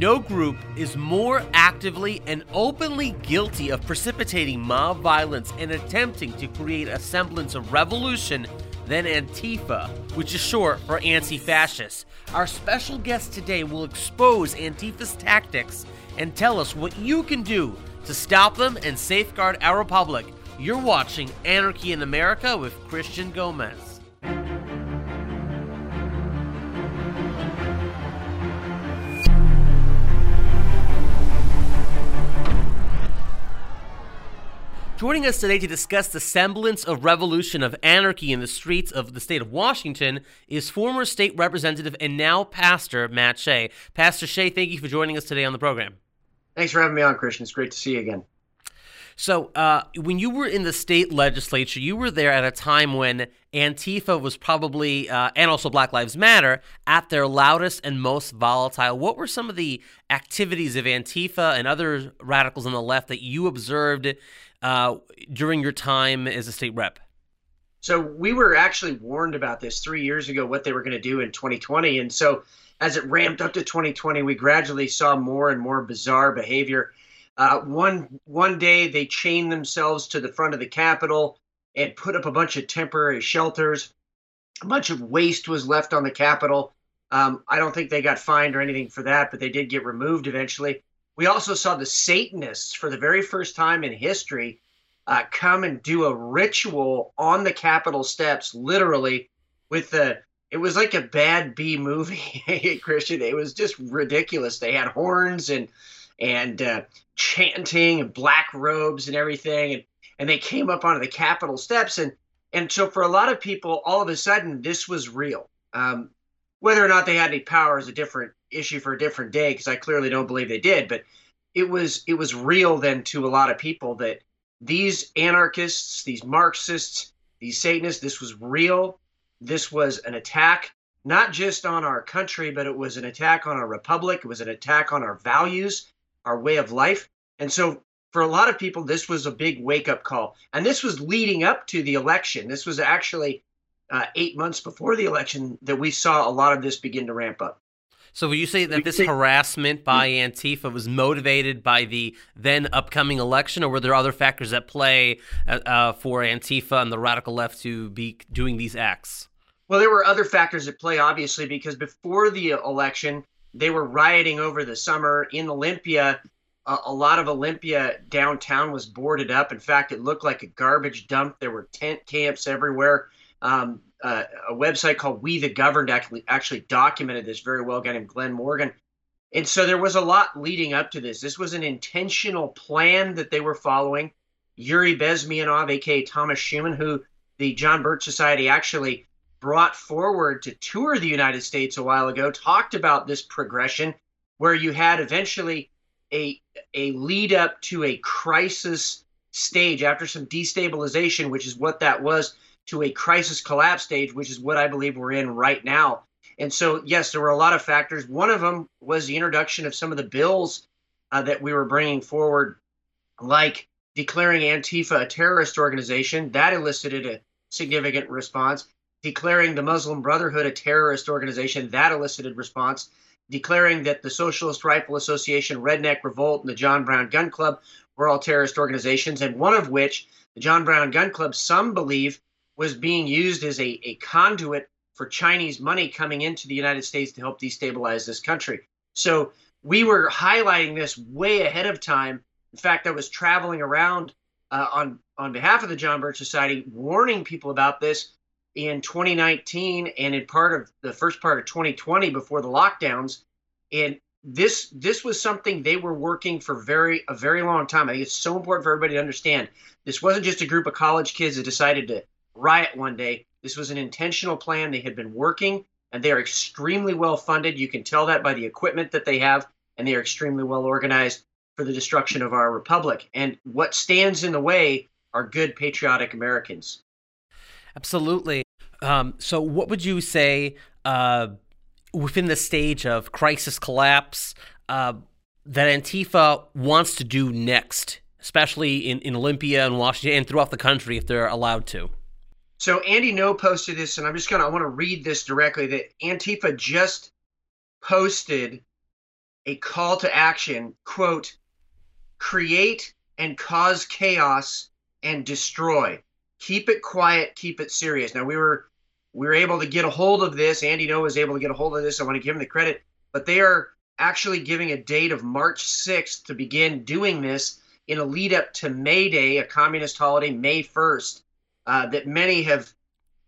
No group is more actively and openly guilty of precipitating mob violence and attempting to create a semblance of revolution than Antifa, which is short for anti fascist. Our special guest today will expose Antifa's tactics and tell us what you can do to stop them and safeguard our republic. You're watching Anarchy and America with Christian Gomez. Joining us today to discuss the semblance of revolution of anarchy in the streets of the state of Washington is former state representative and now pastor Matt Shea. Pastor Shea, thank you for joining us today on the program. Thanks for having me on, Christian. It's great to see you again. So, uh, when you were in the state legislature, you were there at a time when Antifa was probably, uh, and also Black Lives Matter, at their loudest and most volatile. What were some of the activities of Antifa and other radicals on the left that you observed uh, during your time as a state rep? So we were actually warned about this three years ago, what they were going to do in 2020. And so as it ramped up to 2020, we gradually saw more and more bizarre behavior. Uh, one one day they chained themselves to the front of the Capitol and put up a bunch of temporary shelters. A bunch of waste was left on the Capitol. Um, I don't think they got fined or anything for that, but they did get removed eventually. We also saw the Satanists for the very first time in history uh, come and do a ritual on the Capitol steps, literally, with the. It was like a bad B movie, Christian. It was just ridiculous. They had horns and and uh, chanting and black robes and everything, and and they came up onto the Capitol steps, and and so for a lot of people, all of a sudden, this was real. Um, whether or not they had any power is a different issue for a different day because I clearly don't believe they did. But it was it was real then to a lot of people that these anarchists, these Marxists, these Satanists, this was real. This was an attack not just on our country, but it was an attack on our republic. It was an attack on our values, our way of life. And so for a lot of people, this was a big wake up call. And this was leading up to the election. This was actually uh, eight months before the election that we saw a lot of this begin to ramp up. So would you say that this harassment by Antifa was motivated by the then upcoming election, or were there other factors at play uh, uh, for Antifa and the radical left to be doing these acts? Well, there were other factors at play, obviously, because before the election, they were rioting over the summer in Olympia. A lot of Olympia downtown was boarded up. In fact, it looked like a garbage dump. There were tent camps everywhere. Um, uh, a website called We the Governed actually actually documented this very well. Guy named Glenn Morgan, and so there was a lot leading up to this. This was an intentional plan that they were following. Yuri Bezmenov, aka Tomas Schuman, who the John Birch Society actually brought forward to tour the United States a while ago, talked about this progression where you had eventually a a lead up to a crisis stage after some destabilization, which is what that was to a crisis collapse stage, which is what I believe we're in right now. And so, yes, there were a lot of factors. One of them was the introduction of some of the bills uh, that we were bringing forward, like declaring Antifa a terrorist organization. That elicited a significant response. Declaring the Muslim Brotherhood a terrorist organization. That elicited response. Declaring that the Socialist Rifle Association, Redneck Revolt, and the John Brown Gun Club were all terrorist organizations, and one of which, the John Brown Gun Club, some believe was being used as a, a conduit for Chinese money coming into the United States to help destabilize this country. So we were highlighting this way ahead of time. In fact, I was traveling around uh, on on behalf of the John Birch Society, warning people about this in 2019 and in part of the first part of 2020 before the lockdowns. And this this was something they were working for very a very long time. I think it's so important for everybody to understand. This wasn't just a group of college kids that decided to riot one day. This was an intentional plan. They had been working, and they are extremely well funded. You can tell that by the equipment that they have, and they are extremely well organized for the destruction of our republic. And what stands in the way are good, patriotic Americans. Absolutely. Um, so, what would you say uh, within the stage of crisis collapse uh, that Antifa wants to do next, especially in, in Olympia and Washington and throughout the country if they're allowed to? So Andy Ngo posted this, and I'm just gonna I want to read this directly. That Antifa just posted a call to action, quote, create and cause chaos and destroy. Keep it quiet, keep it serious. Now we were we were able to get a hold of this. Andy Ngo was able to get a hold of this. I want to give him the credit, but they are actually giving a date of March 6th to begin doing this in a lead up to May Day, a communist holiday, May 1st, uh, that many have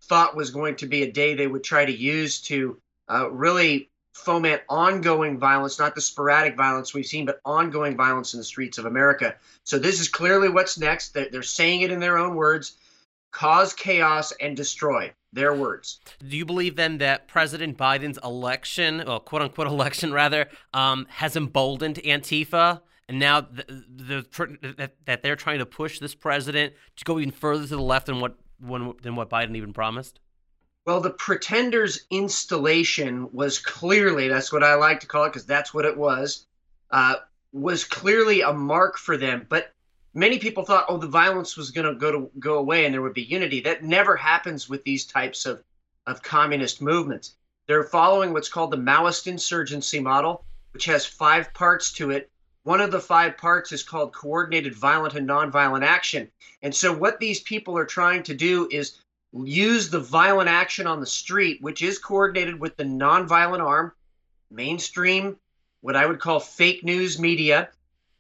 thought was going to be a day they would try to use to uh, really foment ongoing violence, not the sporadic violence we've seen, but ongoing violence in the streets of America. So this is clearly what's next. They're saying it in their own words cause chaos and destroy. Their words. Do you believe then that President Biden's election, or quote unquote election rather, um, has emboldened Antifa? And now the, the, that, that they're trying to push this president to go even further to the left than what than what Biden even promised? Well, the Pretenders installation was clearly, that's what I like to call it because that's what it was, uh, was clearly a mark for them. But many people thought, oh, the violence was going to go to go away and there would be unity. That never happens with these types of, of communist movements. They're following what's called the Maoist insurgency model, which has five parts to it. One of the five parts is called coordinated violent and nonviolent action. And so, what these people are trying to do is use the violent action on the street, which is coordinated with the nonviolent arm, mainstream, what I would call fake news media.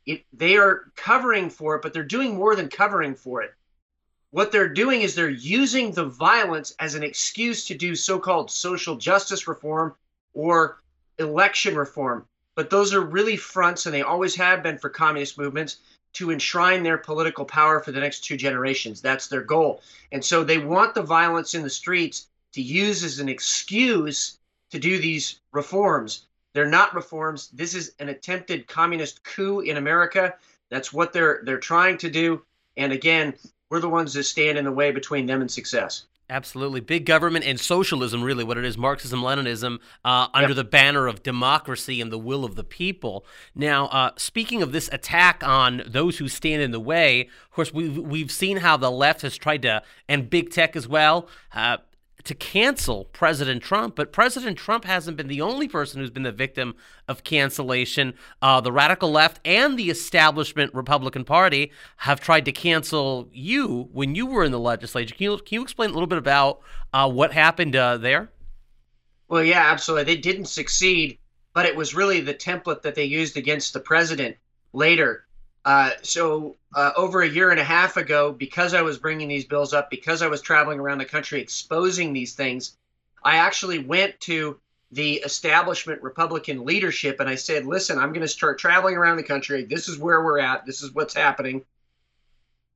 It, they are covering for it, but they're doing more than covering for it. What they're doing is they're using the violence as an excuse to do so called social justice reform or election reform. But those are really fronts, and they always have been for communist movements to enshrine their political power for the next two generations. That's their goal. And so they want the violence in the streets to use as an excuse to do these reforms. They're not reforms. This is an attempted communist coup in America. That's what they're they're trying to do. And again, we're the ones that stand in the way between them and success. Absolutely. Big government and socialism, really, what it is Marxism, Leninism, uh, under yep. the banner of democracy and the will of the people. Now, uh, speaking of this attack on those who stand in the way, of course, we've, we've seen how the left has tried to, and big tech as well, uh, to cancel President Trump, but President Trump hasn't been the only person who's been the victim of cancellation. Uh, the radical left and the establishment Republican Party have tried to cancel you when you were in the legislature. Can you, can you explain a little bit about uh, what happened uh, there? Well, yeah, absolutely. They didn't succeed, but it was really the template that they used against the president later. Uh, so uh, over a year and a half ago, because I was bringing these bills up, because I was traveling around the country exposing these things, I actually went to the establishment Republican leadership and I said, listen, I'm going to start traveling around the country. This is where we're at. This is what's happening.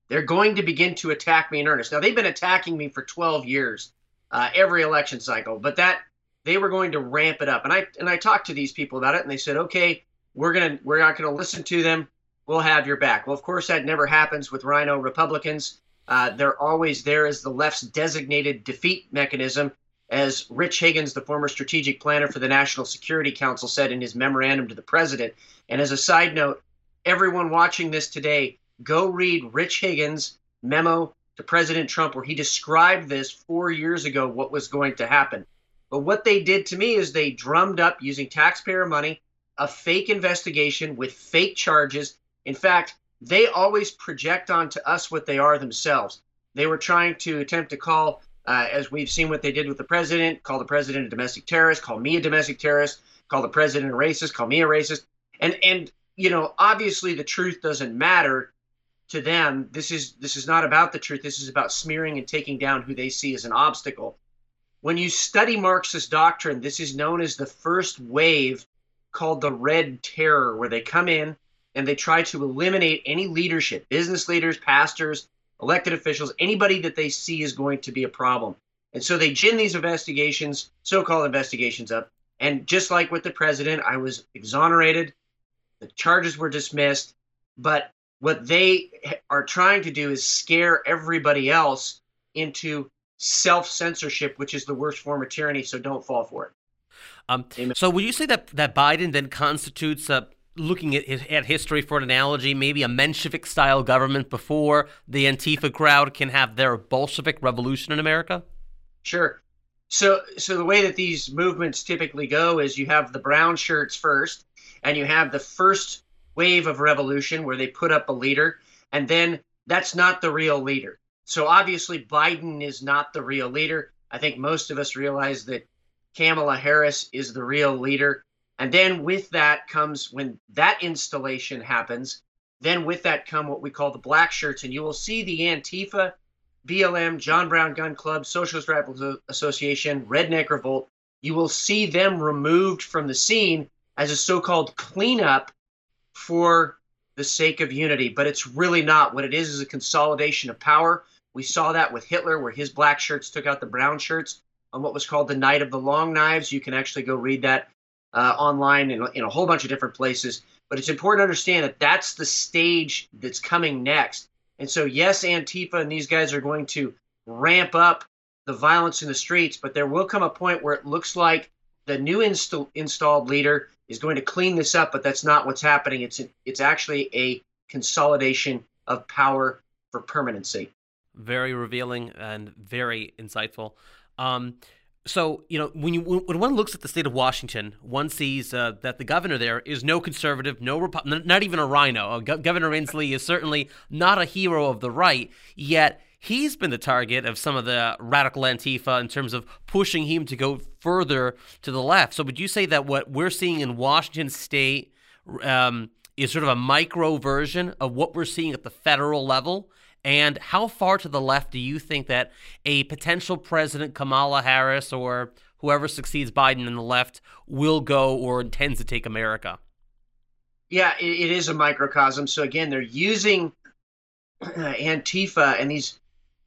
They're going to begin to attack me in earnest. Now, they've been attacking me for 12 years, uh, every election cycle, but that they were going to ramp it up. And I and I talked to these people about it, and they said, okay, we're gonna we're not going to listen to them we'll have your back. Well, of course, that never happens with RINO Republicans. Uh, they're always there as the left's designated defeat mechanism, as Rich Higgins, the former strategic planner for the National Security Council, said in his memorandum to the president. And as a side note, everyone watching this today, go read Rich Higgins' memo to President Trump, where he described this four years ago, what was going to happen. But what they did to me is they drummed up using taxpayer money a fake investigation with fake charges in fact, they always project onto us what they are themselves. They were trying to attempt to call, uh, as we've seen what they did with the president, call the president a domestic terrorist, call me a domestic terrorist, call the president a racist, call me a racist. And and you know, obviously the truth doesn't matter to them. This is this is not about the truth. This is about smearing and taking down who they see as an obstacle. When you study Marxist doctrine, this is known as the first wave called the Red Terror, where they come in, and they try to eliminate any leadership, business leaders, pastors, elected officials, anybody that they see is going to be a problem. And so they gin these investigations, so called investigations, up. And just like with the president, I was exonerated. The charges were dismissed. But what they are trying to do is scare everybody else into self censorship, which is the worst form of tyranny. So don't fall for it. Um, so would you say that that Biden then constitutes a looking at, at history for an analogy, maybe a Menshevik style government before the Antifa crowd can have their Bolshevik revolution in America? Sure. So, so the way that these movements typically go is you have the brown shirts first, and you have the first wave of revolution where they put up a leader, and then that's not the real leader. So obviously, Biden is not the real leader. I think most of us realize that Kamala Harris is the real leader. And then with that comes when that installation happens, then with that come what we call the black shirts, and you will see the Antifa, BLM, John Brown Gun Club, Socialist Rifle Association, Redneck Revolt. You will see them removed from the scene as a so-called cleanup for the sake of unity, but it's really not. What it is is a consolidation of power. We saw that with Hitler, where his black shirts took out the brown shirts on what was called the Night of the Long Knives. You can actually go read that uh, online in, in a whole bunch of different places. But it's important to understand that that's the stage that's coming next. And so, yes, Antifa and these guys are going to ramp up the violence in the streets, but there will come a point where it looks like the new insta- installed leader is going to clean this up, but that's not what's happening. It's it's actually a consolidation of power for permanency. Very revealing and very insightful. Um, so you know when you when one looks at the state of Washington, one sees uh, that the governor there is no conservative, no Repu- not even a RINO. Uh, Go- governor Inslee is certainly not a hero of the right. Yet he's been the target of some of the radical Antifa in terms of pushing him to go further to the left. So would you say that what we're seeing in Washington State um, is sort of a micro version of what we're seeing at the federal level? And how far to the left do you think that a potential president, Kamala Harris, or whoever succeeds Biden in the left, will go or intends to take America? Yeah, it, is a microcosm. So again, they're using Antifa and these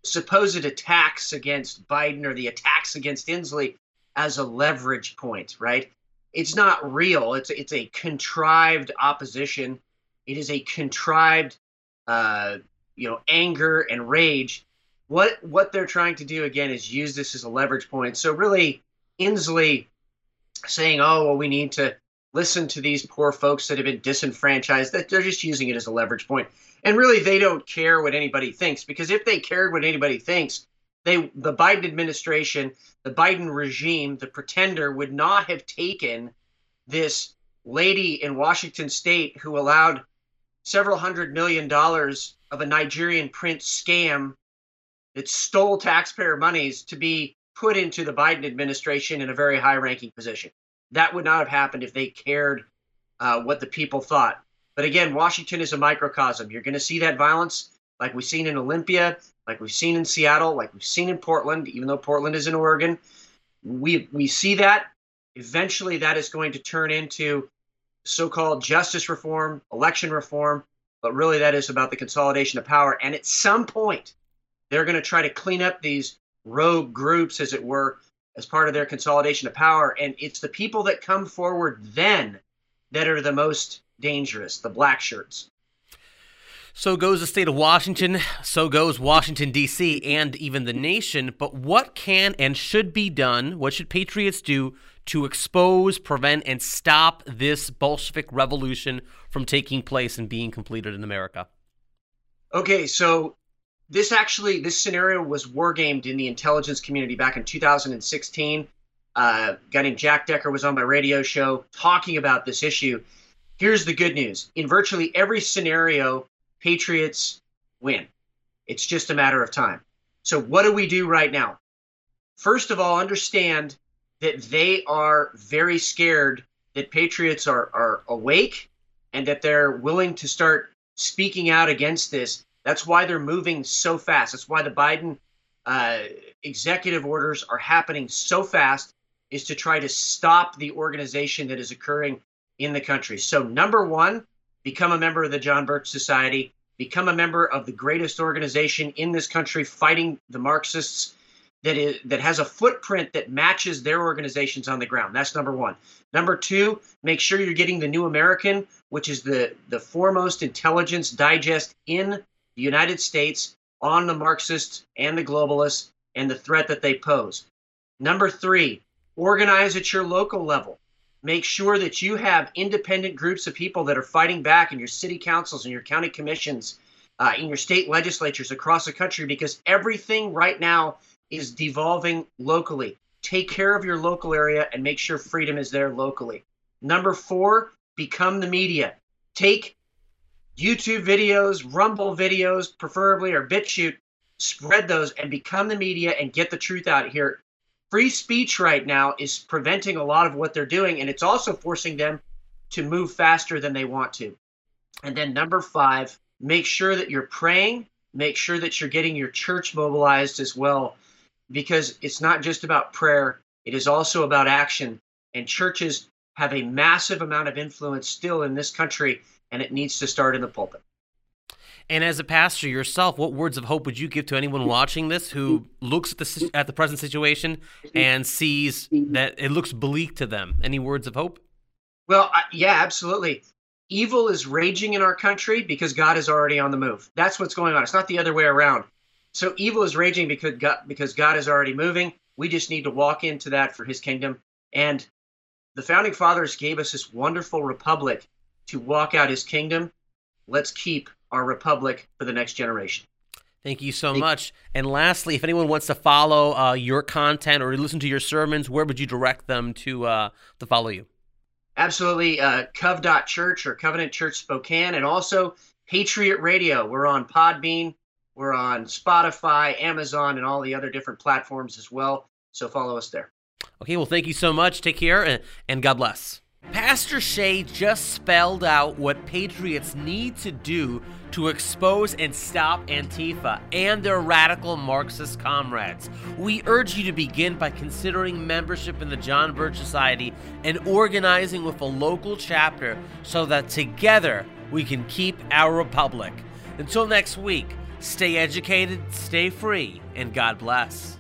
supposed attacks against Biden or the attacks against Inslee as a leverage point, right? It's not real. It's it's a contrived opposition. It is a contrived uh, you know anger and rage what what they're trying to do again is use this as a leverage point. So really inslee saying oh well we need to listen to these poor folks that have been disenfranchised that they're just using it as a leverage point. And really they don't care what anybody thinks because if they cared what anybody thinks they the biden administration the biden regime the pretender would not have taken this lady in washington state who allowed several hundred million dollars of a Nigerian prince scam that stole taxpayer monies to be put into the Biden administration in a very high ranking position. That would not have happened if they cared uh, what the people thought. But again, Washington is a microcosm. You're going to see that violence like we've seen in Olympia, like we've seen in Seattle, like we've seen in Portland, even though Portland is in Oregon. We, we see that. Eventually, that is going to turn into so called justice reform, election reform, but really that is about the consolidation of power. And at some point, they're going to try to clean up these rogue groups, as it were, as part of their consolidation of power. And it's the people that come forward then that are the most dangerous, the black shirts. So goes the state of Washington, so goes Washington, D.C., and even the nation. But what can and should be done? What should patriots do to expose, prevent, and stop this Bolshevik revolution from taking place and being completed in America? Okay, so this actually this scenario was wargamed in the intelligence community back in 2016. Uh, a guy named Jack Decker was on my radio show talking about this issue. Here's the good news: in virtually every scenario, Patriots win. It's just a matter of time. So what do we do right now? First of all, understand that they are very scared that patriots are, are awake and that they're willing to start speaking out against this. That's why they're moving so fast. That's why the Biden uh, executive orders are happening so fast, is to try to stop the organization that is occurring in the country. So, number one, become a member of the John Birch Society, become a member of the greatest organization in this country fighting the Marxists that is that has a footprint that matches their organizations on the ground. That's number one. Number two, make sure you're getting the New American, which is the the foremost intelligence digest in the United States on the Marxists and the globalists and the threat that they pose. Number three, organize at your local level. Make sure that you have independent groups of people that are fighting back in your city councils and your county commissions, uh, in your state legislatures across the country, because everything right now is devolving locally. Take care of your local area and make sure freedom is there locally. Number four, become the media. Take YouTube videos, Rumble videos, preferably, or BitChute, spread those and become the media and get the truth out here. Free speech right now is preventing a lot of what they're doing, and it's also forcing them to move faster than they want to. And then, number five, make sure that you're praying, make sure that you're getting your church mobilized as well, because it's not just about prayer, it is also about action. And churches have a massive amount of influence still in this country, and it needs to start in the pulpit. And as a pastor yourself, what words of hope would you give to anyone watching this who looks at the at the present situation and sees that it looks bleak to them? Any words of hope? Well, yeah, absolutely. Evil is raging in our country because God is already on the move. That's what's going on. It's not the other way around. So evil is raging because God, because God is already moving. We just need to walk into that for His kingdom. And the founding fathers gave us this wonderful republic to walk out His kingdom. Let's keep our republic for the next generation. Thank you so much. And lastly, if anyone wants to follow uh, your content or listen to your sermons, where would you direct them to uh, to follow you? Absolutely, uh, Cov.Church or Covenant Church Spokane, and also Patriot Radio. We're on Podbean, we're on Spotify, Amazon, and all the other different platforms as well. So follow us there. Okay, well, thank you so much. Take care, and, God bless. Pastor Shea just spelled out what patriots need to do to expose and stop Antifa and their radical Marxist comrades. We urge you to begin by considering membership in the John Birch Society and organizing with a local chapter so that together we can keep our republic. Until next week, stay educated, stay free, and God bless.